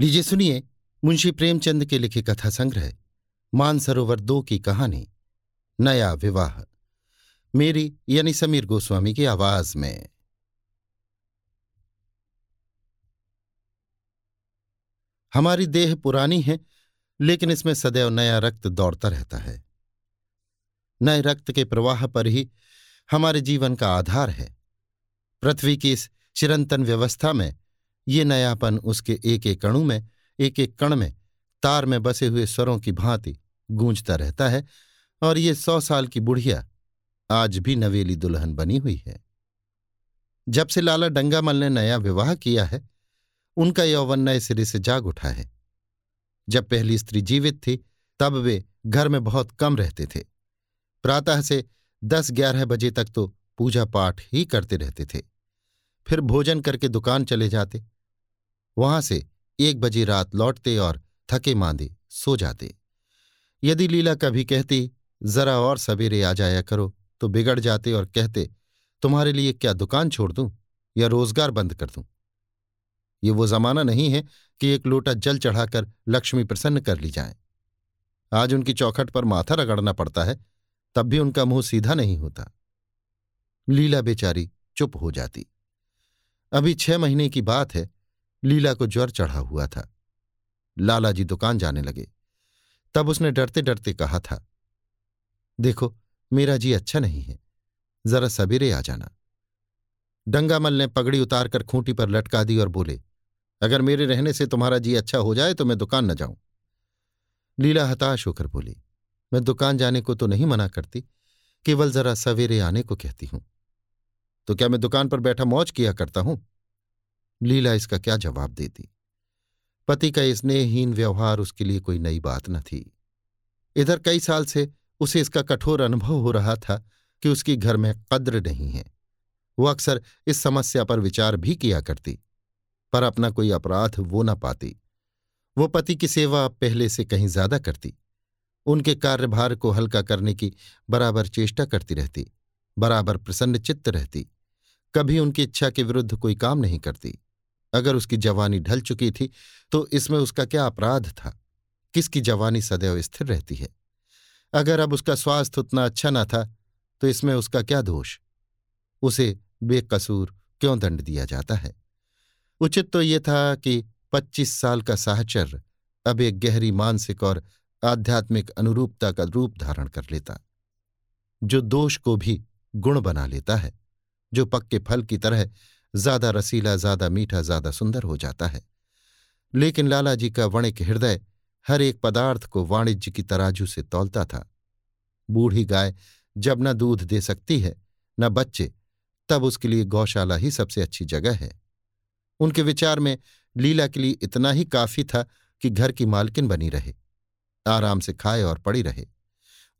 लीजिए सुनिए, मुंशी प्रेमचंद के लिखे कथा संग्रह, मानसरोवर दो की कहानी, नया विवाह। मेरी यानी समीर गोस्वामी की आवाज़ में। हमारी देह पुरानी है, लेकिन इसमें सदैव नया रक्त दौड़ता रहता है। नए रक्त के प्रवाह पर ही हमारे जीवन का आधार है। पृथ्वी की इस चिरंतन व्यवस्था में ये नयापन उसके एक एक अणु में, एक एक कण में, तार में बसे हुए स्वरों की भांति गूंजता रहता है और ये सौ साल की बुढ़िया आज भी नवेली दुल्हन बनी हुई है। जब से लाला डंगामल ने नया विवाह किया है, उनका यौवन नए सिरे से जाग उठा है। जब पहली स्त्री जीवित थी, तब वे घर में बहुत कम रहते थे। प्रातः से दस ग्यारह बजे तक तो पूजा पाठ ही करते रहते थे। फिर भोजन करके दुकान चले जाते वहाँ से एक बजे रात लौटते और थके मांदे, सो जाते। यदि लीला कभी कहती, जरा और सवेरे आ जाया करो तो बिगड़ जाते और कहते, तुम्हारे लिए क्या दुकान छोड़ दूँ या रोज़गार बंद कर दूँ? ये वो जमाना नहीं है कि एक लोटा जल चढ़ाकर लक्ष्मी प्रसन्न कर ली जाए। आज उनकी चौखट पर माथा रगड़ना पड़ता है, तब भी उनका मुँह सीधा नहीं होता। लीला बेचारी चुप हो जाती। अभी छह महीने की बात है लीला को ज्वर चढ़ा हुआ था। लाला जी दुकान जाने लगे। तब उसने डरते डरते कहा था, देखो, मेरा जी अच्छा नहीं है। जरा सवेरे आ जाना। डंगामल ने पगड़ी उतारकर खूंटी पर लटका दी और बोले, अगर मेरे रहने से तुम्हारा जी अच्छा हो जाए तो मैं दुकान न जाऊँ। लीला हताश होकर बोली, मैं दुकान जाने को तो नहीं मना करती, केवल जरा सवेरे आने को कहती हूँ। तो क्या मैं दुकान पर बैठा मौज किया करता हूँ? लीला इसका क्या जवाब देती। पति का स्नेहहीन व्यवहार उसके लिए कोई नई बात न थी। इधर कई साल से उसे इसका कठोर अनुभव हो रहा था कि उसकी घर में कद्र नहीं है। वो अक्सर इस समस्या पर विचार भी किया करती, पर अपना कोई अपराध वो न पाती। वो पति की सेवा पहले से कहीं ज़्यादा करती। उनके कार्यभार को हल्का करने की बराबर चेष्टा करती रहती, बराबर प्रसन्न चित्त रहती। कभी उनकी इच्छा के विरुद्ध कोई काम नहीं करती। अगर उसकी जवानी ढल चुकी थी तो इसमें उसका क्या अपराध था? किसकी जवानी सदैव स्थिर रहती है? अगर अब उसका स्वास्थ्य उतना अच्छा न था तो इसमें उसका क्या दोष? उसे बेकसूर क्यों दंड दिया जाता है? उचित तो ये था कि पच्चीस साल का साहचर्य अब एक गहरी मानसिक और आध्यात्मिक अनुरूपता का रूप धारण कर लेता। जो दोष को भी गुण बना लेता है, जो पक्के फल की तरह ज़्यादा रसीला, ज़्यादा मीठा, ज़्यादा सुंदर हो जाता है। लेकिन लाला जी का वणिक हृदय हर एक पदार्थ को वाणिज्य की तराजू से तौलता था। बूढ़ी गाय जब न दूध दे सकती है, न बच्चे, तब उसके लिए गौशाला ही सबसे अच्छी जगह है। उनके विचार में लीला के लिए इतना ही काफ़ी था कि घर की मालकिन बनी रहे, आराम से खाए और पड़ी रहे।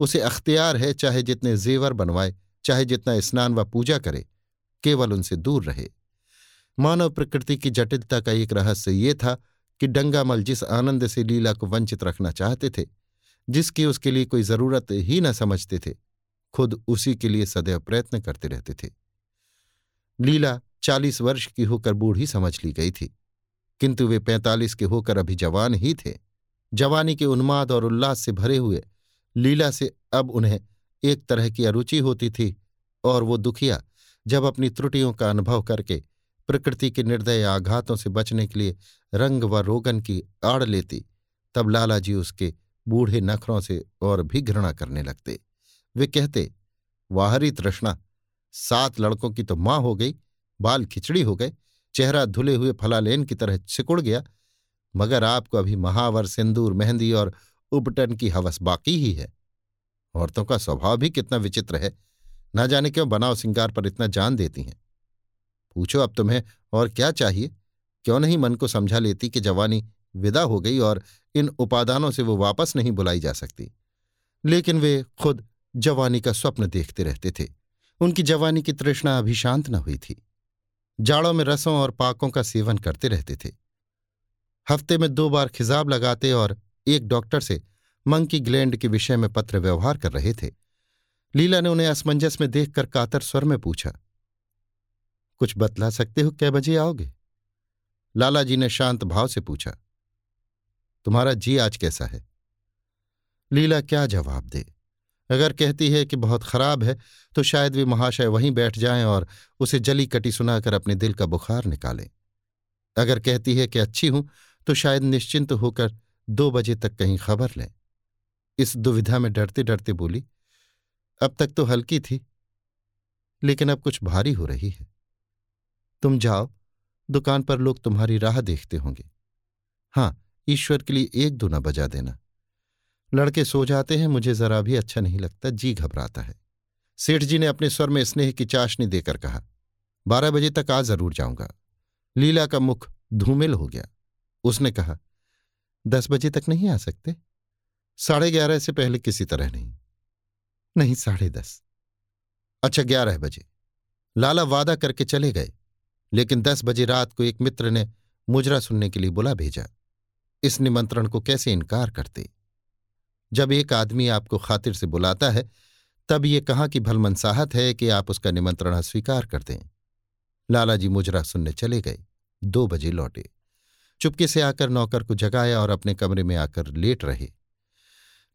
उसे अख्तियार है चाहे जितने जेवर बनवाए, चाहे जितना स्नान व पूजा करे, केवल उनसे दूर रहे। मानव प्रकृति की जटिलता का एक रहस्य ये था कि डंगामल जिस आनंद से लीला को वंचित रखना चाहते थे, जिसकी उसके लिए कोई ज़रूरत ही न समझते थे, खुद उसी के लिए सदैव प्रयत्न करते रहते थे। लीला चालीस वर्ष की होकर बूढ़ी समझ ली गई थी, किंतु वे पैंतालीस के होकर अभी जवान ही थे। जवानी के उन्माद और उल्लास से भरे हुए लीला से अब उन्हें एक तरह की अरुचि होती थी और वो दुखिया जब अपनी त्रुटियों का अनुभव करके प्रकृति के निर्दय आघातों से बचने के लिए रंग व रोगन की आड़ लेती। तब लालाजी उसके बूढ़े नखरों से और भी घृणा करने लगते। वे कहते, वाहरी तृष्णा, सात लड़कों की तो माँ हो गई, बाल खिचड़ी हो गए, चेहरा धुले हुए फलालेन की तरह सिकुड़ गया, मगर आपको अभी महावर, सिंदूर, मेहंदी और उपटन की हवस बाकी ही है। औरतों का स्वभाव भी कितना विचित्र है। ना जाने क्यों बनाव सिंगार पर इतना जान देती हैं। पूछो अब तुम्हें, और क्या चाहिए? क्यों नहीं मन को समझा लेती कि जवानी विदा हो गई और इन उपादानों से वो वापस नहीं बुलाई जा सकती। लेकिन वे खुद जवानी का स्वप्न देखते रहते थे। उनकी जवानी की तृष्णा अभी शांत न हुई थी। जाड़ों में रसों और पाकों का सेवन करते रहते थे। हफ़्ते में दो बार खिजाब लगाते और एक डॉक्टर से मंकी ग्लैंड के विषय में पत्र व्यवहार कर रहे थे। लीला ने उन्हें असमंजस में देखकर कातर स्वर में पूछा कुछ बतला सकते हो कै बजे आओगे? लाला जी ने शांत भाव से पूछा, तुम्हारा जी आज कैसा है? लीला क्या जवाब दे? अगर कहती है कि बहुत खराब है तो शायद वे महाशय वहीं बैठ जाएँ और उसे जली कटी सुनाकर अपने दिल का बुखार निकालें। अगर कहती है कि अच्छी हूँ तो शायद निश्चिंत होकर दो बजे तक कहीं खबर लें। इस दुविधा में डरते डरते बोली, अब तक तो हल्की थी, लेकिन अब कुछ भारी हो रही है। तुम जाओ, दुकान पर लोग तुम्हारी राह देखते होंगे। हाँ, ईश्वर के लिए एक दो न बजा देना। लड़के सो जाते हैं, मुझे जरा भी अच्छा नहीं लगता, जी घबराता है। सेठ जी ने अपने स्वर में स्नेह की चाशनी देकर कहा, बारह बजे तक आ ज़रूर जाऊँगा। लीला का मुख धूमिल हो गया। उसने कहा, दस बजे तक नहीं आ सकते? साढ़े ग्यारह से पहले किसी तरह नहीं। नहीं, साढ़े दस। अच्छा ग्यारह बजे। लाला वादा करके चले गए। लेकिन दस बजे रात को एक मित्र ने मुजरा सुनने के लिए बुला भेजा। इस निमंत्रण को कैसे इनकार करते? जब एक आदमी आपको खातिर से बुलाता है, तब ये कहाँ की भलमनसाहत है कि आप उसका निमंत्रण अस्वीकार कर दें? लालाजी मुजरा सुनने चले गए। दो बजे लौटे। चुपके से आकर नौकर को जगाया और अपने कमरे में आकर लेट रहे।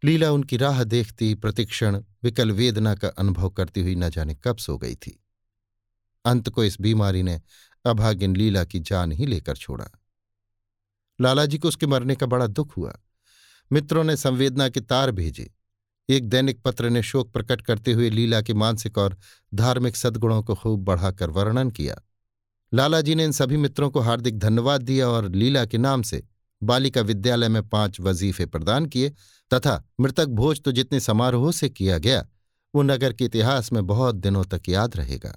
लीला उनकी राह देखती, प्रतिक्षण, विकल वेदना का अनुभव करती हुई न जाने कब सो गई थी। अंत को इस बीमारी ने अभागिन लीला की जान ही लेकर छोड़ा। लालाजी को उसके मरने का बड़ा दुख हुआ। मित्रों ने संवेदना के तार भेजे। एक दैनिक पत्र ने शोक प्रकट करते हुए लीला के मानसिक और धार्मिक सद्गुणों को खूब बढ़ाकर वर्णन किया। लालाजी ने इन सभी मित्रों को हार्दिक धन्यवाद दिया और लीला के नाम से बालिका विद्यालय में पाँच वजीफे प्रदान किए तथा मृतक भोज तो जितने समारोह से किया गया, वो नगर के इतिहास में बहुत दिनों तक याद रहेगा।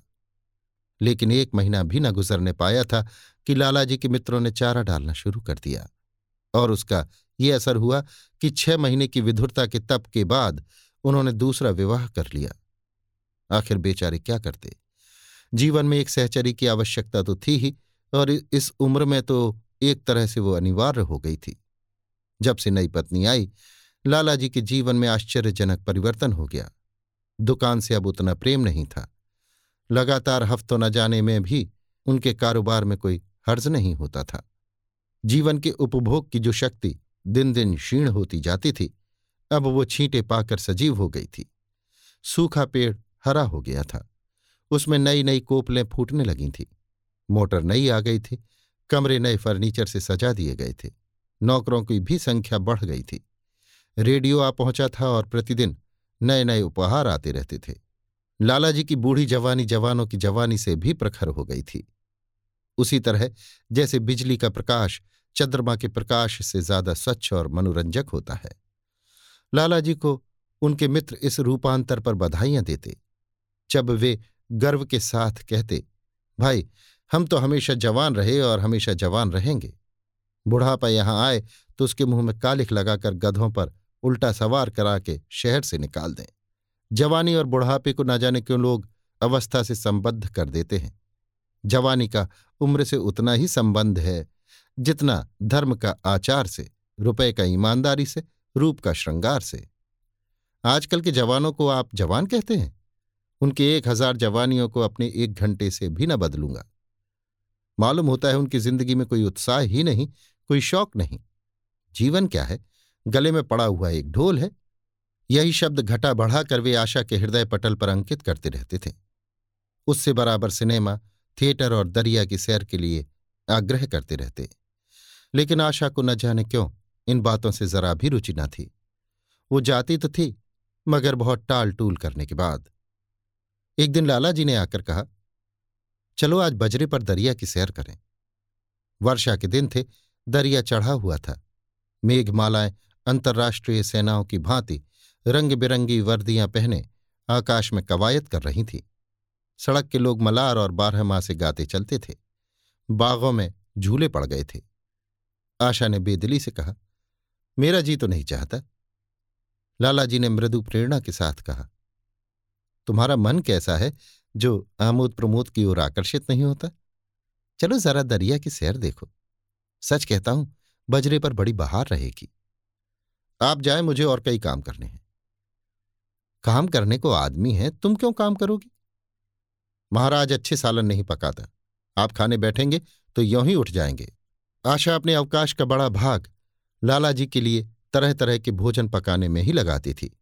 लेकिन एक महीना भी न गुजरने पाया था कि लालाजी के मित्रों ने चारा डालना शुरू कर दिया। और उसका ये असर हुआ कि छह महीने की विधुरता के तप के बाद उन्होंने दूसरा विवाह कर लिया। आखिर बेचारे क्या करते? जीवन में एक सहचरी की आवश्यकता तो थी ही, और इस उम्र में तो एक तरह से वो अनिवार्य हो गई थी। जब से नई पत्नी आई लालाजी के जीवन में आश्चर्यजनक परिवर्तन हो गया। दुकान से अब उतना प्रेम नहीं था। लगातार हफ्तों न जाने में भी उनके कारोबार में कोई हर्ज नहीं होता था। जीवन के उपभोग की जो शक्ति दिन दिन क्षीण होती जाती थी, अब वो छींटे पाकर सजीव हो गई थी। सूखा पेड़ हरा हो गया था। उसमें नई नई कोपलें फूटने लगी थी। मोटर नई आ गई थी। कमरे नए फर्नीचर से सजा दिए गए थे। नौकरों की भी संख्या बढ़ गई थी। रेडियो आ पहुँचा था और प्रतिदिन नए नए उपहार आते रहते थे। लालाजी की बूढ़ी जवानी जवानों की जवानी से भी प्रखर हो गई थी। उसी तरह, जैसे बिजली का प्रकाश, चंद्रमा के प्रकाश से ज़्यादा स्वच्छ और मनोरंजक होता है। लालाजी को उनके मित्र इस रूपांतर पर बधाइयाँ देते। जब वे गर्व के साथ कहते, भाई, हम तो हमेशा जवान रहे और हमेशा जवान रहेंगे। बुढ़ापा यहाँ आए तो उसके मुँह में कालिख लगाकर गधों पर उल्टा सवार करा के शहर से निकाल दें। जवानी और बुढ़ापे को ना जाने क्यों लोग अवस्था से संबद्ध कर देते हैं। जवानी का उम्र से उतना ही संबंध है, जितना धर्म का आचार से, रुपए का ईमानदारी से, रूप का श्रृंगार से। आजकल के जवानों को आप जवान कहते हैं? उनके एक हज़ार जवानियों को अपने एक घंटे से भी न बदलूँगा। मालूम होता है उनकी ज़िंदगी में कोई उत्साह ही नहीं, कोई शौक नहीं। जीवन क्या है? गले में पड़ा हुआ एक ढोल है। यही शब्द घटा बढ़ाकर वे आशा के हृदय पटल पर अंकित करते रहते थे। उससे बराबर सिनेमा, थिएटर और दरिया की सैर के लिए आग्रह करते रहते। लेकिन आशा को न जाने क्यों, इन बातों से जरा भी रुचि न थी। वो जाती तो थी, मगर बहुत टाल टूल करने के बाद। एक दिन लाला जी ने आकर कहा, चलो आज बजरे पर दरिया की सैर करें। वर्षा के दिन थे, दरिया चढ़ा हुआ था। मेघमालाएँ, अंतर्राष्ट्रीय सेनाओं की भांति रंग बिरंगी वर्दियाँ पहने आकाश में कवायद कर रही थी। सड़क के लोग मलार और बारह माह से गाते चलते थे। बागों में झूले पड़ गए थे। आशा ने बेदिली से कहा, मेरा जी तो नहीं चाहता। लालाजी ने मृदु प्रेरणा के साथ कहा, तुम्हारा मन कैसा है जो आमोद प्रमोद की ओर आकर्षित नहीं होता? चलो जरा दरिया की सैर देखो। सच कहता हूँ, बजरे पर बड़ी बहार रहेगी। आप जाए मुझे और कई काम करने हैं। काम करने को आदमी है, तुम क्यों काम करोगी? महाराज अच्छे सालन नहीं पकाता। आप खाने बैठेंगे तो यों ही उठ जाएँगे। आशा अपने अवकाश का बड़ा भाग लाला जी के लिए तरह तरह के भोजन पकाने में ही लगाती थी।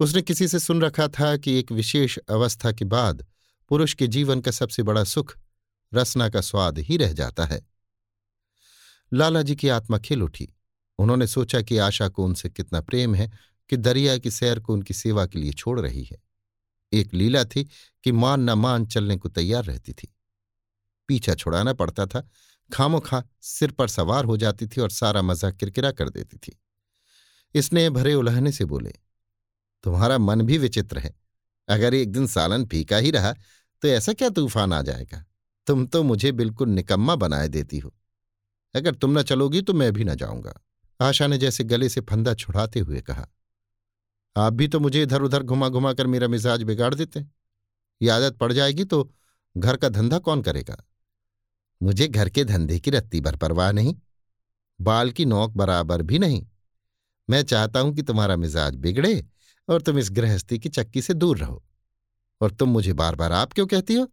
उसने किसी से सुन रखा था कि एक विशेष अवस्था के बाद पुरुष के जीवन का सबसे बड़ा सुख रसना का स्वाद ही रह जाता है। लाला जी की आत्मा खिल उठी। उन्होंने सोचा कि आशा को उनसे कितना प्रेम है कि दरिया की सैर को उनकी सेवा के लिए छोड़ रही है। एक लीला थी कि मान न मान चलने को तैयार रहती थी। पीछा छुड़ाना पड़ता था खामो खा सिर पर सवार हो जाती थी और सारा मज़ा किरकिरा कर देती थी। इसने भरे उलहने से बोले, तुम्हारा मन भी विचित्र है। अगर एक दिन सालन फीका ही रहा तो ऐसा क्या तूफ़ान आ जाएगा? तुम तो मुझे बिल्कुल निकम्मा बनाए देती हो। अगर तुम न चलोगी तो मैं भी न जाऊँगा। आशा ने जैसे गले से फंदा छुड़ाते हुए कहा आप भी तो मुझे इधर उधर घुमा घुमा कर मेरा मिजाज बिगाड़ देते ये आदत पड़ जाएगी तो घर का धंधा कौन करेगा? मुझे घर के धंधे की रत्ती भर परवाह नहीं। बाल की नोक बराबर भी नहीं। मैं चाहता हूँ कि तुम्हारा मिजाज बिगड़े और तुम इस गृहस्थी की चक्की से दूर रहो। और तुम मुझे बार बार आप क्यों कहती हो?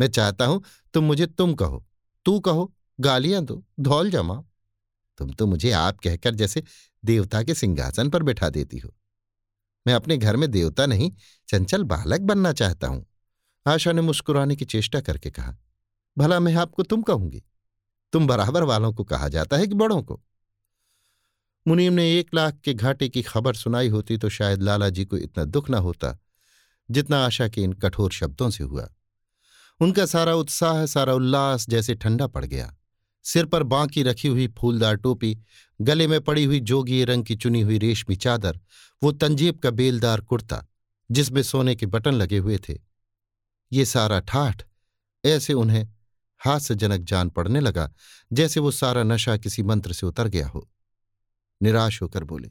मैं चाहता हूँ तुम मुझे तुम कहो। तू कहो, गालियाँ दो, धौल जमाओ। तुम तो मुझे आप कहकर जैसे देवता के सिंहासन पर बैठा देती हो। मैं अपने घर में देवता नहीं, चंचल बालक बनना चाहता हूँ। आशा ने मुस्कुराने की चेष्टा करके कहा, भला मैं आपको तुम कहूँगी? तुम बराबर वालों को कहा जाता है कि बड़ों को? मुनीम ने एक लाख के घाटे की खबर सुनाई होती तो शायद लाला जी को इतना दुख न होता, जितना आशा के इन कठोर शब्दों से हुआ। उनका सारा उत्साह, सारा उल्लास जैसे ठंडा पड़ गया। सिर पर बांकी रखी हुई फूलदार टोपी, गले में पड़ी हुई जोगी रंग की चुनी हुई रेशमी चादर, वो तंजीब का बेलदार कुर्ता, जिसमें सोने के बटन लगे हुए थे। ये सारा ठाठ, ऐसे उन्हें हास्यजनक जान पड़ने लगा, जैसे वो सारा नशा किसी मंत्र से उतर गया हो। निराश होकर बोले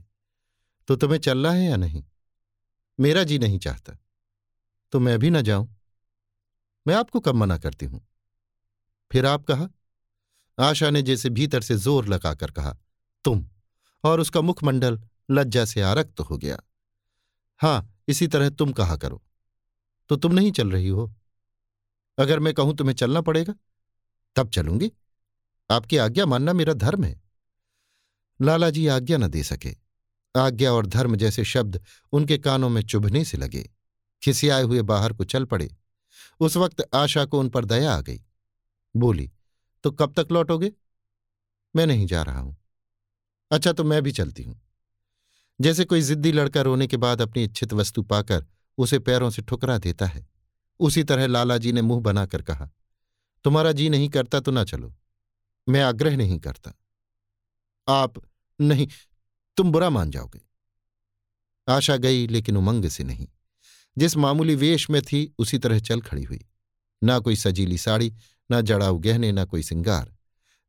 तो तुम्हें चलना है या नहीं? मेरा जी नहीं चाहता। तो मैं भी न जाऊँ। मैं आपको कब मना करती हूँ? फिर आप कहा आशा ने जैसे भीतर से ज़ोर लगाकर कहा, तुम और उसका मुखमंडल लज्जा से आरक्त हो गया। हाँ, इसी तरह तुम कहा करो। तो तुम नहीं चल रही हो। अगर मैं कहूँ तुम्हें चलना पड़ेगा, तब चलूँगी। आपकी आज्ञा मानना मेरा धर्म है। लाला जी आज्ञा न दे सके। आज्ञा और धर्म जैसे शब्द उनके कानों में चुभने से लगे। खिसियाए हुए बाहर को चल पड़े। उस वक्त आशा को उन पर दया आ गई। बोली तो कब तक लौटोगे? मैं नहीं जा रहा हूँ। अच्छा तो मैं भी चलती हूँ। जैसे कोई जिद्दी लड़का रोने के बाद अपनी इच्छित वस्तु पाकर उसे पैरों से ठुकरा देता है, उसी तरह लाला जी ने मुँह बनाकर कहा, तुम्हारा जी नहीं करता तो ना चलो। मैं आग्रह नहीं करता। आप नहीं, तुम बुरा मान जाओगे आशा गई, लेकिन उमंग से नहीं। जिस मामूली वेश में थी, उसी तरह चल खड़ी हुई। ना कोई सजीली साड़ी ना जड़ाऊ गहने, ना कोई सिंगार,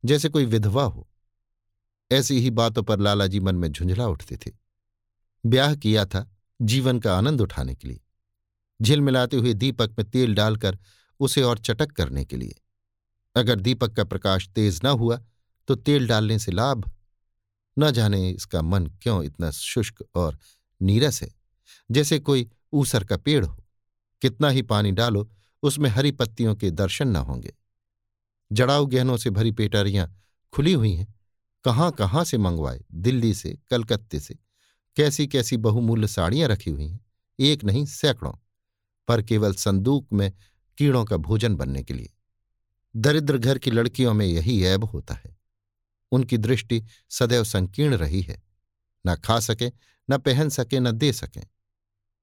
जैसे कोई विधवा हो। ऐसी ही बातों पर लालाजी मन में झुंझला उठते थे। ब्याह किया था जीवन का आनंद उठाने के लिए। झिलमिलाते हुए दीपक में तेल डालकर उसे और चटक करने के लिए। अगर दीपक का प्रकाश तेज न हुआ तो तेल डालने से लाभ। न जाने इसका मन क्यों इतना शुष्क और नीरस है, जैसे कोई ऊसर का पेड़ हो। कितना ही पानी डालो, उसमें हरी पत्तियों के दर्शन न होंगे। जड़ाऊ गहनों से भरी पेटारियाँ खुली हुई हैं। कहाँ कहाँ से मंगवाए? दिल्ली से, कलकत्ते से। कैसी कैसी बहुमूल्य साड़ियाँ रखी हुई हैं? एक नहीं, सैकड़ों। पर केवल संदूक में कीड़ों का भोजन बनने के लिए। दरिद्र घर की लड़कियों में यही ऐब होता है। उनकी दृष्टि सदैव संकीर्ण रही है। न खा सके, न पहन सके, न दे सके।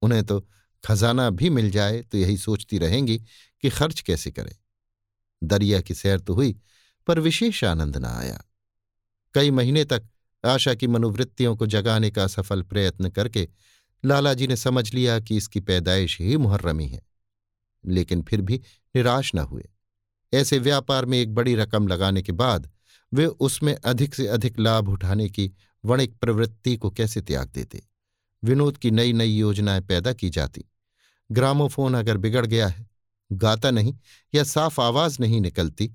उन्हें तो खजाना भी मिल जाए तो यही सोचती रहेंगी कि खर्च कैसे करें। दरिया की सैर तो हुई, पर विशेष आनंद न आया। कई महीने तक आशा की मनोवृत्तियों को जगाने का सफल प्रयत्न करके लालाजी ने समझ लिया कि इसकी पैदाइश ही मुहर्रमी है लेकिन फिर भी निराश न हुए। ऐसे व्यापार में एक बड़ी रकम लगाने के बाद वे उसमें अधिक से अधिक लाभ उठाने की वणिक प्रवृत्ति को कैसे त्याग देते? विनोद की नई नई योजनाएँ पैदा की जाती। ग्रामोफोन अगर बिगड़ गया है गाता नहीं या साफ़ आवाज़ नहीं निकलती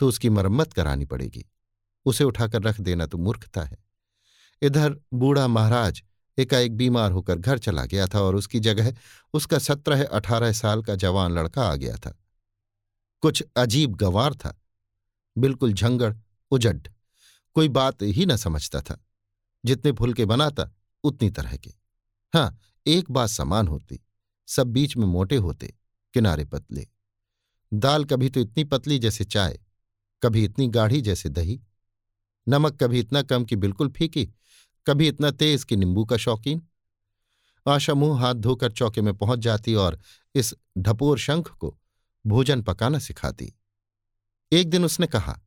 तो उसकी मरम्मत करानी पड़ेगी। उसे उठाकर रख देना तो मूर्खता है। इधर बूढ़ा महाराज एकाएक बीमार होकर घर चला गया था और उसकी जगह, उसका सत्रह अठारह साल का जवान लड़का आ गया था। कुछ अजीब गंवार था। बिल्कुल झंगड़ उजड कोई बात ही न समझता था। जितने फुलके बनाता, उतनी तरह के। हाँ एक बात समान होती, सब बीच में मोटे होते। किनारे पतले। दाल कभी तो इतनी पतली जैसे चाय, कभी इतनी गाढ़ी जैसे दही। नमक कभी इतना कम कि बिल्कुल फीकी, कभी इतना तेज कि नींबू का शौकीन। आशा मुँह हाथ धोकर चौके में पहुँच जाती और इस ढपोर शंख को भोजन पकाना सिखाती। एक दिन उसने कहा,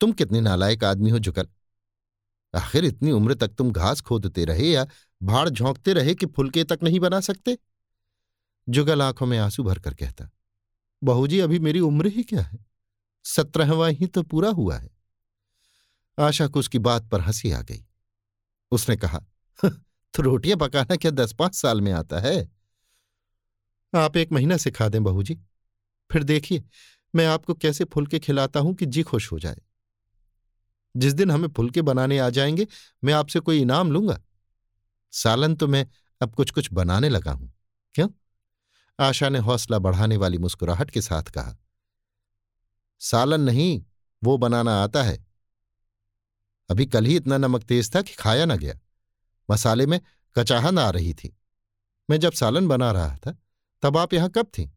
तुम कितने नालायक आदमी हो जुगल। आखिर इतनी उम्र तक तुम घास खोदते रहे या भाड़ झोंकते रहे कि फुलके तक नहीं बना सकते? जुगल आँखों में आँसू भरकर कहता, बहू जी, अभी मेरी उम्र ही क्या है? सत्रहवा ही तो पूरा हुआ है। आशा को उसकी बात पर हँसी आ गई। उसने कहा तो रोटियाँ पकाना क्या दस पाँच साल में आता है? आप एक महीना सिखा दें बहू जी। फिर देखिए, मैं आपको कैसे फुलके खिलाता हूँ कि जी खुश हो जाए। जिस दिन हमें फुलके बनाने आ जाएँगे, मैं आपसे कोई इनाम लूँगा। सालन तो मैं अब कुछ कुछ बनाने लगा हूँ। क्यों? आशा ने हौसला बढ़ाने वाली मुस्कुराहट के साथ कहा, सालन नहीं, वो बनाना आता है। अभी कल ही इतना नमक तेज था कि खाया ना गया। मसाले में कचाहन आ रही थी। मैं जब सालन बना रहा था, तब आप यहाँ कब थी?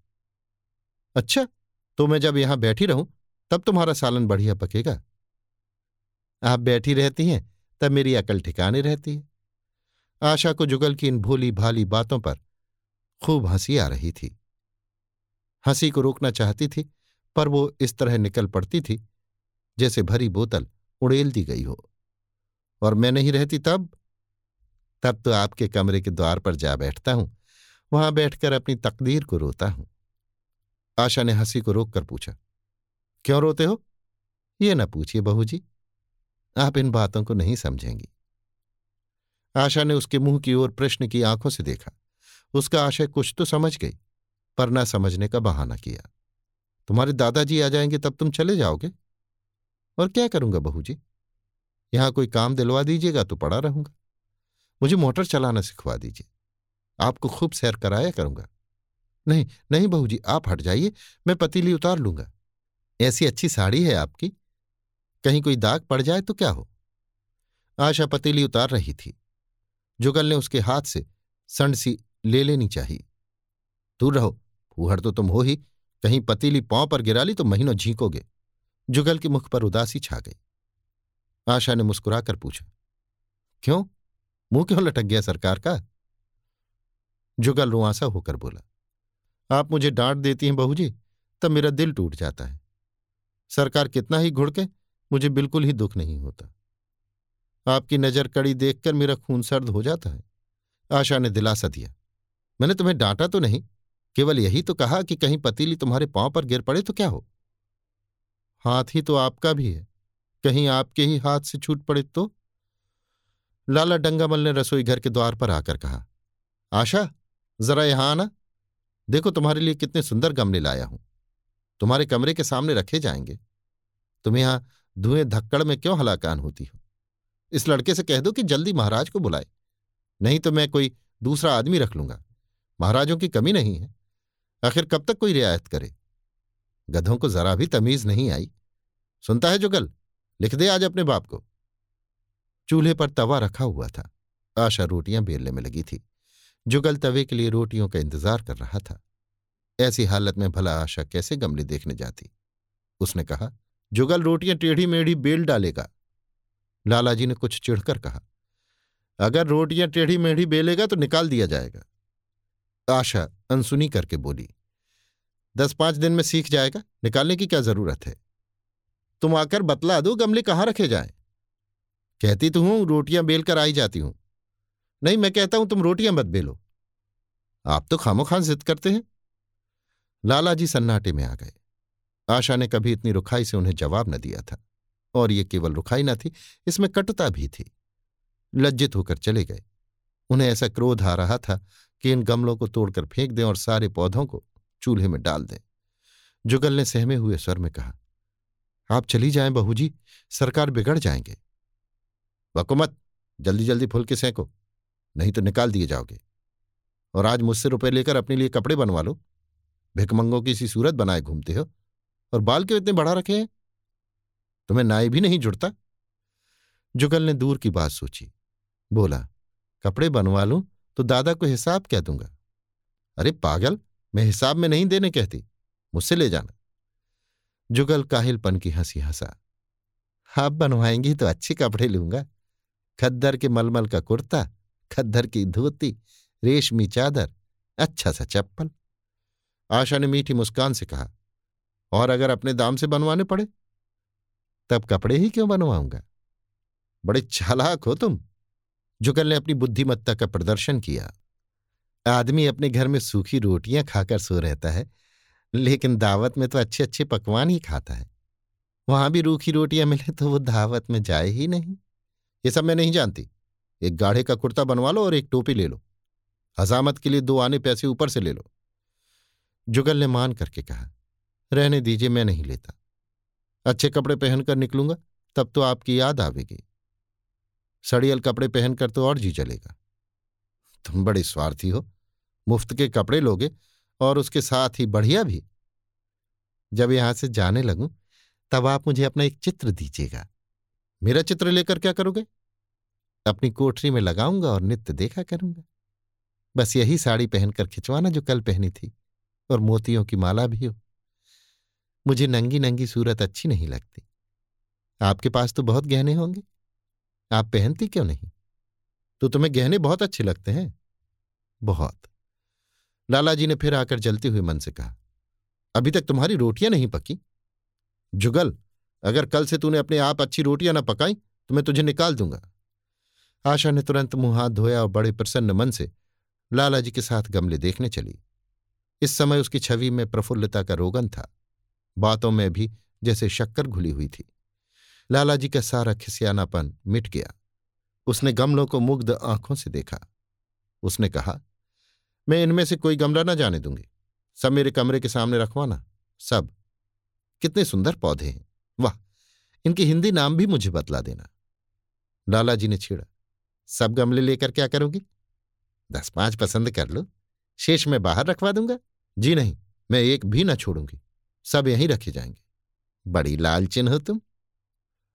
अच्छा तो मैं जब यहाँ बैठी रहूँ, तब तुम्हारा सालन बढ़िया पकेगा। आप बैठी रहती हैं, तब मेरी अकल ठिकाने रहती है। आशा को जुगल की इन भोली भाली बातों पर खूब हँसी आ रही थी। हँसी को रोकना चाहती थी, पर वो इस तरह निकल पड़ती थी, जैसे भरी बोतल उड़ेल दी गई हो। और मैं नहीं रहती तब? तब तो आपके कमरे के द्वार पर जा बैठता हूँ, वहाँ बैठकर अपनी तकदीर को रोता हूँ। आशा ने हँसी को रोककर पूछा, क्यों रोते हो? ये ना पूछिए बहू जी आप इन बातों को नहीं समझेंगी। आशा ने उसके मुँह की ओर प्रश्न की आँखों से देखा। उसका आशय कुछ तो समझ गई, पर न समझने का बहाना किया। तुम्हारे दादाजी आ जाएँगे तब तुम चले जाओगे। और क्या करूँगा बहू जी यहाँ कोई काम दिलवा दीजिएगा तो पड़ा रहूँगा। मुझे मोटर चलाना सिखवा दीजिए। आपको खूब सैर कराया करूँगा। नहीं नहीं बहू जी आप हट जाइए, मैं पतीली उतार लूँगा। ऐसी अच्छी साड़ी है आपकी। कहीं कोई दाग पड़ जाए तो क्या हो? आशा पतीली उतार रही थी। जुगल ने उसके हाथ से संड सी ले लेनी चाहिए। दूर रहो, फूहड़ तो तुम हो ही, कहीं पतीली पाँव पर गिरा ली तो महीनों झींकोगे। जुगल के मुख पर उदासी छा गई। आशा ने मुस्कुराकर पूछा, क्यों? मुँह क्यों लटक गया सरकार का? जुगल रुआसा होकर बोला, आप मुझे डांट देती हैं बहू जी, तब मेरा दिल टूट जाता है। सरकार कितना ही घुड़के, मुझे बिल्कुल ही दुख नहीं होता। आपकी नज़र कड़ी देखकर मेरा खून सर्द हो जाता है। आशा ने दिलासा दिया मैंने तुम्हें डांटा तो नहीं, केवल यही तो कहा कि कहीं पतीली तुम्हारे पाँव पर गिर पड़े तो क्या हो? हाथ ही तो आपका भी है, कहीं आपके ही हाथ से छूट पड़े तो? लाला डंगामल ने रसोई घर के द्वार पर आकर कहा, आशा, जरा यहाँ आना। देखो तुम्हारे लिए कितने सुंदर गमले लाया हूँ। तुम्हारे कमरे के सामने रखे जाएँगे। तुम यहाँ धुएँ धक्कड़ में क्यों हलाकान होती हो? इस लड़के से कह दो कि जल्दी महाराज को बुलाए, नहीं तो मैं कोई दूसरा आदमी रख लूँगा। महाराजों की कमी नहीं है। आखिर कब तक कोई रियायत करे? गधों को जरा भी तमीज नहीं आई। सुनता है जुगल? लिख दे आज अपने बाप को। चूल्हे पर तवा रखा हुआ था। आशा रोटियाँ बेलने में लगी थी। जुगल तवे के लिए रोटियों का इंतज़ार कर रहा था। ऐसी हालत में भला आशा कैसे गमले देखने जाती? उसने कहा, जुगल, रोटियाँ टेढ़ी मेढ़ी बेल डालेगा। लालाजी ने कुछ चिढ़कर कहा, अगर रोटियाँ टेढ़ी मेढ़ी बेलेगा तो निकाल दिया जाएगा। आशा अनसुनी करके बोली, दस पाँच दिन में सीख जाएगा, निकालने की क्या ज़रूरत है? तुम आकर बतला दो गमले कहाँ रखे जाए? कहती तो हूँ, रोटियाँ बेलकर आई जाती हूँ। नहीं, मैं कहता हूँ, तुम रोटियाँ मत बेलो। आप तो खामो खान जिद करते हैं। लालाजी सन्नाटे में आ गए। आशा ने कभी इतनी रुखाई से उन्हें जवाब न दिया था, और ये केवल रुखाई न थी, इसमें कटुता भी थी। लज्जित होकर चले गए। उन्हें ऐसा क्रोध आ रहा था कि इन गमलों को तोड़कर फेंक दें और सारे पौधों को चूल्हे में डाल दें। जुगल ने सहमे हुए स्वर में कहा, आप चली जाएँ बहू जी सरकार बिगड़ जाएँगे। वकुमत जल्दी जल्दी फुल के सेंको, नहीं तो निकाल दिए जाओगे। और आज मुझसे रुपए लेकर अपने लिए कपड़े बनवा लो। भिकमंगों की सी सूरत बनाए घूमते हो, और बाल क्यों इतने बढ़ा रखे हैं? तुम्हें नाई भी नहीं जुड़ता? जुगल ने दूर की बात सोची। बोला, कपड़े बनवा लूँ तो दादा को हिसाब क्या दूँगा? अरे पागल, मैं हिसाब में नहीं देने कहती। मुझसे ले जाना। जुगल काहिलपन की हँसी हंसा। आप बनवाएँगी तो अच्छे कपड़े लूँगा। खद्दर के मलमल का कुर्ता, खद्दर की धोती, रेशमी चादर अच्छा सा चप्पल। आशा ने मीठी मुस्कान से कहा, और अगर अपने दाम से बनवाने पड़े, तब कपड़े ही क्यों बनवाऊँगा? बड़े चालाक हो तुम। जुगल ने अपनी बुद्धिमत्ता का प्रदर्शन किया। आदमी अपने घर में सूखी रोटियाँ खाकर सो रहता है, लेकिन दावत में तो अच्छे अच्छे पकवान ही खाता है। वहाँ भी रूखी रोटियाँ मिले तो वो दावत में जाए ही नहीं। ये सब मैं नहीं जानती। एक गाढ़े का कुर्ता बनवा लो और एक टोपी ले लो। हजामत के लिए दो आने पैसे ऊपर से ले लो। जुगल ने मान करके कहा, रहने दीजिए, मैं नहीं लेता। अच्छे कपड़े पहनकर निकलूँगा, तब तो आपकी याद आवेगी। सड़ियल कपड़े पहनकर तो और जी चलेगा। तुम बड़े स्वार्थी हो, मुफ़्त के कपड़े लोगे और उसके साथ ही बढ़िया भी। जब यहाँ से जाने लगूं, तब आप मुझे अपना एक चित्र दीजिएगा। मेरा चित्र लेकर क्या करोगे? अपनी कोठरी में लगाऊँगा और नित्य देखा करूँगा। बस यही साड़ी पहनकर खिंचवाना जो कल पहनी थी, और मोतियों की माला भी हो। मुझे नंगी नंगी सूरत अच्छी नहीं लगती। आपके पास तो बहुत गहने होंगे। आप पहनती क्यों नहीं? तो तुम्हें गहने बहुत अच्छे लगते हैं। बहुत। लालाजी ने फिर आकर जलते हुए मन से कहा, अभी तक तुम्हारी रोटियाँ नहीं पकी। जुगल, अगर कल से तूने अपने आप अच्छी रोटियाँ ना पकाई तो मैं तुझे निकाल दूँगा आशा ने तुरंत मुँह हाथ धोया और बड़े प्रसन्न मन से लालाजी के साथ गमले देखने चली। इस समय उसकी छवि में प्रफुल्लता का रोगन था। बातों में भी जैसे शक्कर घुली हुई थी। लालाजी का सारा खिसियानापन मिट गया। उसने गमलों को मुग्ध आँखों से देखा। उसने कहा, मैं इनमें से कोई गमला ना जाने दूँगी। सब मेरे कमरे के सामने रखवाना। सब। कितने सुंदर पौधे हैं। वाह! इनके हिंदी नाम भी मुझे बतला देना। लालाजी ने छेड़ा, सब गमले लेकर क्या करोगी? दस पाँच पसंद कर लो। शेष में बाहर रखवा दूँगा? जी नहीं, मैं एक भी ना छोड़ूँगी। सब यहीं रखे जाएँगे। बड़ी लालचिन हो तुम।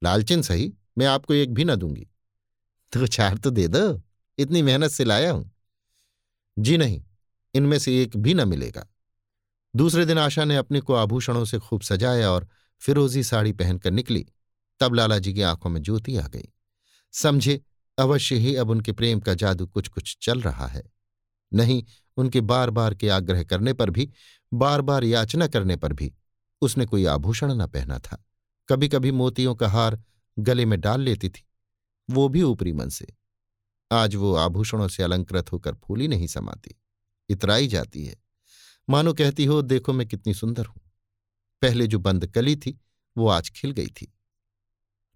लालचिन सही, मैं आपको एक भी ना दूँगी। तो चार तो दे दो, इतनी मेहनत से लाया हूँ। जी नहीं, इनमें से एक भी न मिलेगा। दूसरे दिन आशा ने अपने को आभूषणों से खूब सजाया और फिरोजी साड़ी पहनकर निकली। तब लालाजी की आँखों में ज्योति आ गई। समझे, अवश्य ही अब उनके प्रेम का जादू कुछ कुछ चल रहा है। नहीं, उनके बार बार के आग्रह करने पर भी बार बार याचना करने पर भी, उसने कोई आभूषण न पहना था। कभी कभी मोतियों का हार गले में डाल लेती थी। वो भी ऊपरी मन से। आज वो आभूषणों से अलंकृत होकर फूली नहीं समाती। इतराई जाती है। मानो कहती हो, देखो मैं कितनी सुंदर हूँ। पहले जो बंद कली थी, वो आज खिल गई थी।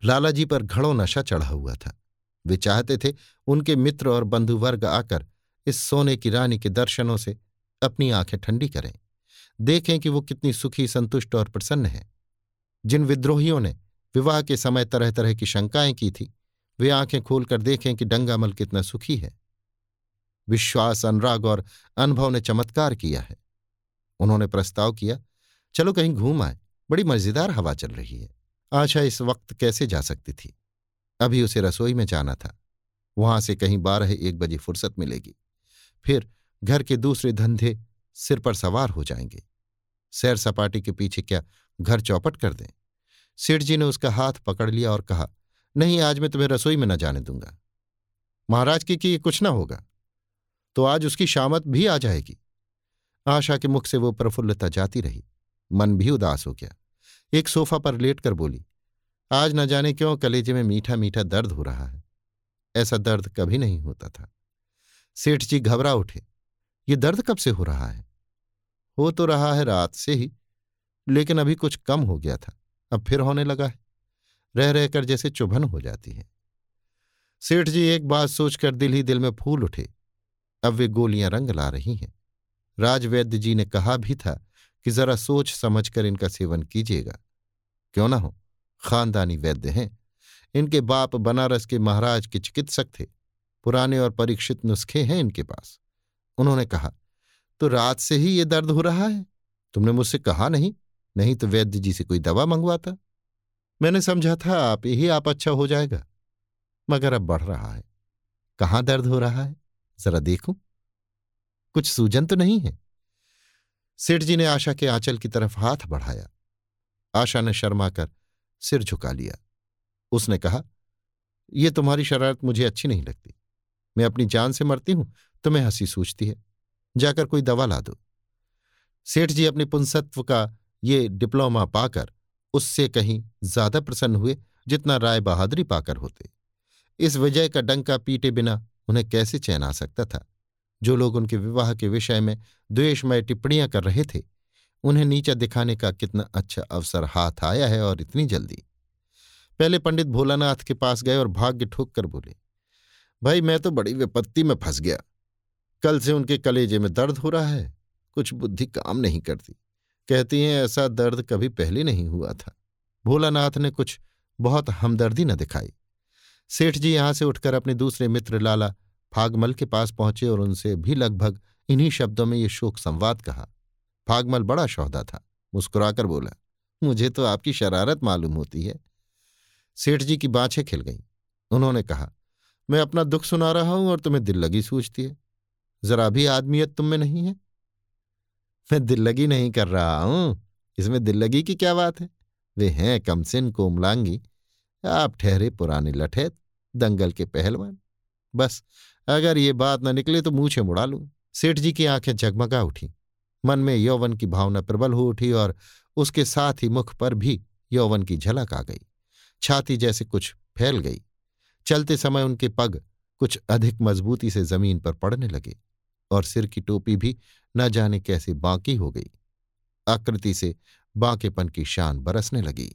लालाजी पर घड़ों नशा चढ़ा हुआ था। वे चाहते थे उनके मित्र और बंधुवर्ग आकर इस सोने की रानी के दर्शनों से अपनी आँखें ठंडी करें। देखें कि वो कितनी सुखी, संतुष्ट और प्रसन्न है। जिन विद्रोहियों ने विवाह के समय तरह तरह की शंकाएँ की थी, वे आँखें खोलकर देखें कि डंगामल कितना सुखी है। विश्वास, अनुराग और अनुभव ने चमत्कार किया है। उन्होंने प्रस्ताव किया, चलो कहीं घूम आए, बड़ी मज़ेदार हवा चल रही है। आशा इस वक्त कैसे जा सकती थी? अभी उसे रसोई में जाना था। वहाँ से कहीं बारह एक बजे फुर्सत मिलेगी। फिर घर के दूसरे धंधे सिर पर सवार हो जाएँगे। सैर सपाटी के पीछे क्या घर चौपट कर दें। सेठ जी ने उसका हाथ पकड़ लिया और कहा, नहीं, आज मैं तुम्हें रसोई में न जाने दूँगा। महाराज की कि कुछ ना होगा तो आज उसकी शामत भी आ जाएगी। आशा के मुख से वो प्रफुल्लता जाती रही। मन भी उदास हो गया। एक सोफा पर लेटकर बोली, आज न जाने क्यों कलेजे में मीठा मीठा दर्द हो रहा है? ऐसा दर्द कभी नहीं होता था। सेठ जी घबरा उठे, ये दर्द कब से हो रहा है? हो तो रहा है रात से ही। लेकिन अभी कुछ कम हो गया था। अब फिर होने लगा है। रह रहकर जैसे चुभन हो जाती है। सेठ जी एक बात सोचकर दिल ही दिल में फूल उठे। अब वे गोलियाँ रंग ला रही हैं। राजवैद्य जी ने कहा भी था कि जरा सोच समझकर इनका सेवन कीजिएगा। क्यों ना हो? खानदानी वैद्य हैं। इनके बाप बनारस के महाराज के चिकित्सक थे। पुराने और परीक्षित नुस्खे हैं इनके पास। उन्होंने कहा तो रात से ही ये दर्द हो रहा है? तुमने मुझसे कहा नहीं। नहीं तो वैद्य जी से कोई दवा मंगवाता। मैंने समझा था, आप यही आप अच्छा हो जाएगा। मगर अब बढ़ रहा है। कहाँ दर्द हो रहा है? जरा देखूँ। कुछ सूजन तो नहीं है। सेठ जी ने आशा के आंचल की तरफ़ हाथ बढ़ाया। आशा ने शर्मा कर सिर झुका लिया। उसने कहा यह तुम्हारी शरारत मुझे अच्छी नहीं लगती। मैं अपनी जान से मरती हूँ तुम्हें हँसी सूझती है। जाकर कोई दवा ला दो। सेठ जी अपने पुंसत्व का ये डिप्लोमा पाकर उससे कहीं ज़्यादा प्रसन्न हुए जितना राय बहादुरी पाकर होते। इस विजय का डंका पीटे बिना उन्हें कैसे चैन आ सकता था? जो लोग उनके विवाह के विषय में द्वेषमय टिप्पणियाँ कर रहे थे, उन्हें नीचा दिखाने का कितना अच्छा अवसर हाथ आया है और इतनी जल्दी। पहले पंडित भोलानाथ के पास गए और भाग्य ठोक कर बोले, भाई, मैं तो बड़ी विपत्ति में फंस गया। कल से उनके कलेजे में दर्द हो रहा है, कुछ बुद्धि काम नहीं करती। कहती हैं, ऐसा दर्द कभी पहले नहीं हुआ था। भोलानाथ ने कुछ बहुत हमदर्दी न दिखाई। सेठ जी यहाँ से उठकर अपने दूसरे मित्र लाला फागमल के पास पहुँचे और उनसे भी लगभग इन्हीं शब्दों में ये शोक संवाद कहा। फागमल बड़ा शौदा था। मुस्कुराकर बोला, मुझे तो आपकी शरारत मालूम होती है। सेठ जी की बाछें खिल गईं। उन्होंने कहा, मैं अपना दुख सुना रहा हूँ और तुम्हें दिल लगी सूझती है। जरा भी आदमियत तुम में नहीं है। मैं दिल लगी नहीं कर रहा हूँ। इसमें दिल लगी की क्या बात है? वे हैं कमसिन कोमलांगी आप ठहरे पुराने लठे दंगल के पहलवान। बस, अगर ये बात न निकले तो मूछे मुड़ा लूँ। सेठ जी की आँखें जगमगा उठी। मन में यौवन की भावना प्रबल हो उठी और उसके साथ ही मुख पर भी यौवन की झलक आ गई। छाती जैसे कुछ फैल गई। चलते समय उनके पग कुछ अधिक मजबूती से ज़मीन पर पड़ने लगे। और सिर की टोपी भी न जाने कैसे बांकी हो गई। आकृति से बांकेपन की शान बरसने लगी।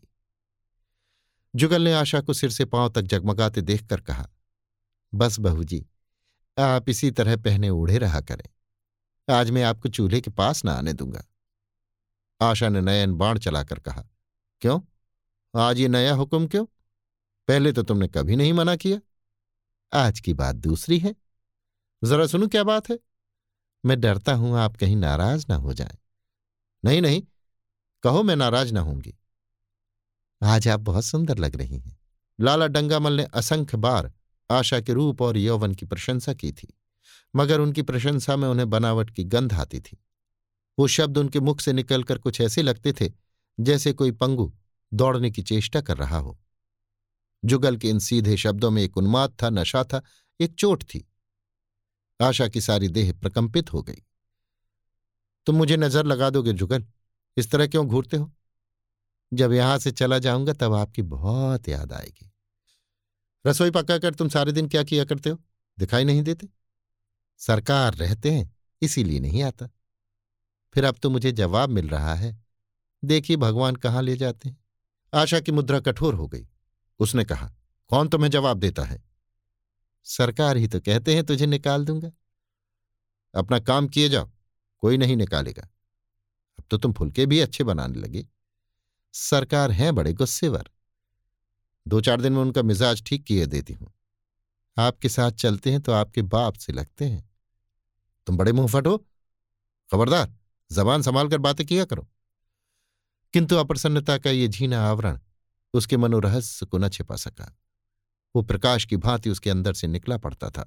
जुगल ने आशा को सिर से पाँव तक जगमगाते देखकर कहा, बस बहू जी आप इसी तरह पहने ओढ़े रहा करें। आज मैं आपको चूल्हे के पास न आने दूँगा। आशा ने नयन बाण चलाकर कहा, क्यों? आज ये नया हुक्म क्यों? पहले तो तुमने कभी नहीं मना किया। आज की बात दूसरी है। जरा सुनो क्या बात है। मैं डरता हूँ आप कहीं नाराज़ ना हो जाए। नहीं नहीं, कहो मैं नाराज़ ना होंगी आज आप बहुत सुंदर लग रही हैं। लाला डंगामल ने असंख्य बार आशा के रूप और यौवन की प्रशंसा की थी, मगर उनकी प्रशंसा में उन्हें बनावट की गंध आती थी। वो शब्द उनके मुख से निकलकर कुछ ऐसे लगते थे, जैसे कोई पंगु दौड़ने की चेष्टा कर रहा हो। जुगल के इन सीधे शब्दों में एक उन्माद था, नशा था, एक चोट थी। आशा की सारी देह प्रकंपित हो गई। तुम मुझे नज़र लगा दोगे, जुगल। इस तरह क्यों घूरते हो? जब यहाँ से चला जाऊँगा, तब आपकी बहुत याद आएगी। रसोई पका कर तुम सारे दिन क्या किया करते हो? दिखाई नहीं देते? सरकार रहते हैं, इसीलिए नहीं आता। फिर अब तो मुझे जवाब मिल रहा है। देखिए भगवान कहाँ ले जाते हैं? आशा की मुद्रा कठोर हो गई। उसने कहा, कौन तुम्हें जवाब देता है? सरकार ही तो कहते हैं तुझे निकाल दूँगा। अपना काम किए जाओ, कोई नहीं निकालेगा। अब तो तुम फुलके भी अच्छे बनाने लगे। सरकार हैं बड़े गुस्सेवर। दो चार दिन में उनका मिजाज ठीक किए देती हूँ। आपके साथ चलते हैं तो आपके बाप से लगते हैं। तुम बड़े मुंहफट हो खबरदार, जबान संभाल कर बातें किया करो। किंतु अप्रसन्नता का ये झीना आवरण, उसके मनोरहस्य को न छिपा सका। वो प्रकाश की भांति उसके अंदर से निकला पड़ता था।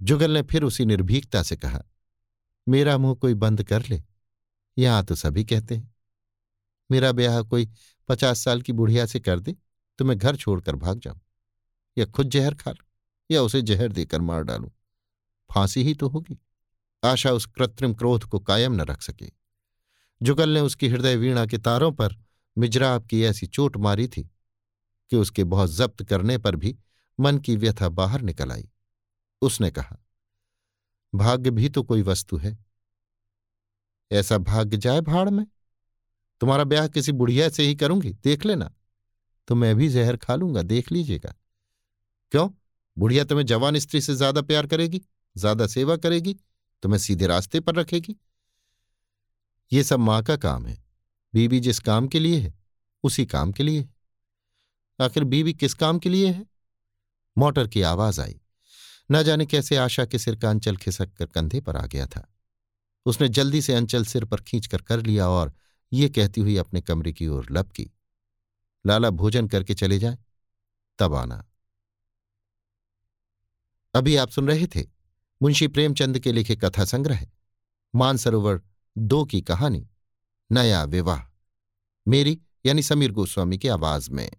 जुगल ने फिर उसी निर्भीकता से कहा, मेरा मुँह कोई बंद कर ले, यहाँ तो सभी कहते हैं। मेरा ब्याह कोई पचास साल की बुढ़िया से कर दे तो मैं घर छोड़कर भाग जाऊँ, या खुद जहर खा लू, या उसे जहर देकर मार डालू। फांसी ही तो होगी। आशा उस कृत्रिम क्रोध को कायम न रख सके। जुगल ने उसकी हृदय वीणा के तारों पर मिजराब की ऐसी चोट मारी थी कि उसके बहुत जब्त करने पर भी मन की व्यथा बाहर निकल आई। उसने कहा, भाग्य भी तो कोई वस्तु है। ऐसा भाग्य जाए भाड़ में। तुम्हारा ब्याह किसी बुढ़िया से ही करूँगी, देख लेना। तो मैं भी जहर खा लूँगा, देख लीजिएगा। क्यों? बुढ़िया तुम्हें जवान स्त्री से ज़्यादा प्यार करेगी, ज़्यादा सेवा करेगी, तुम्हें सीधे रास्ते पर रखेगी। ये सब माँ का काम है। बीबी जिस काम के लिए है, उसी काम के लिए है। आखिर बीबी किस काम के लिए है? मोटर की आवाज़ आई। न जाने कैसे आशा के सिर का अंचल खिसक कर कंधे पर आ गया था। उसने जल्दी से अंचल सिर पर खींचकर कर लिया और ये कहती हुई अपने कमरे की ओर लब की लाला, भोजन करके चले जाए? तब आना। अभी आप सुन रहे थे मुंशी प्रेमचंद के लिखे कथा संग्रह, मानसरोवर दो की कहानी, नया विवाह। मेरी यानी समीर गोस्वामी की आवाज़ में।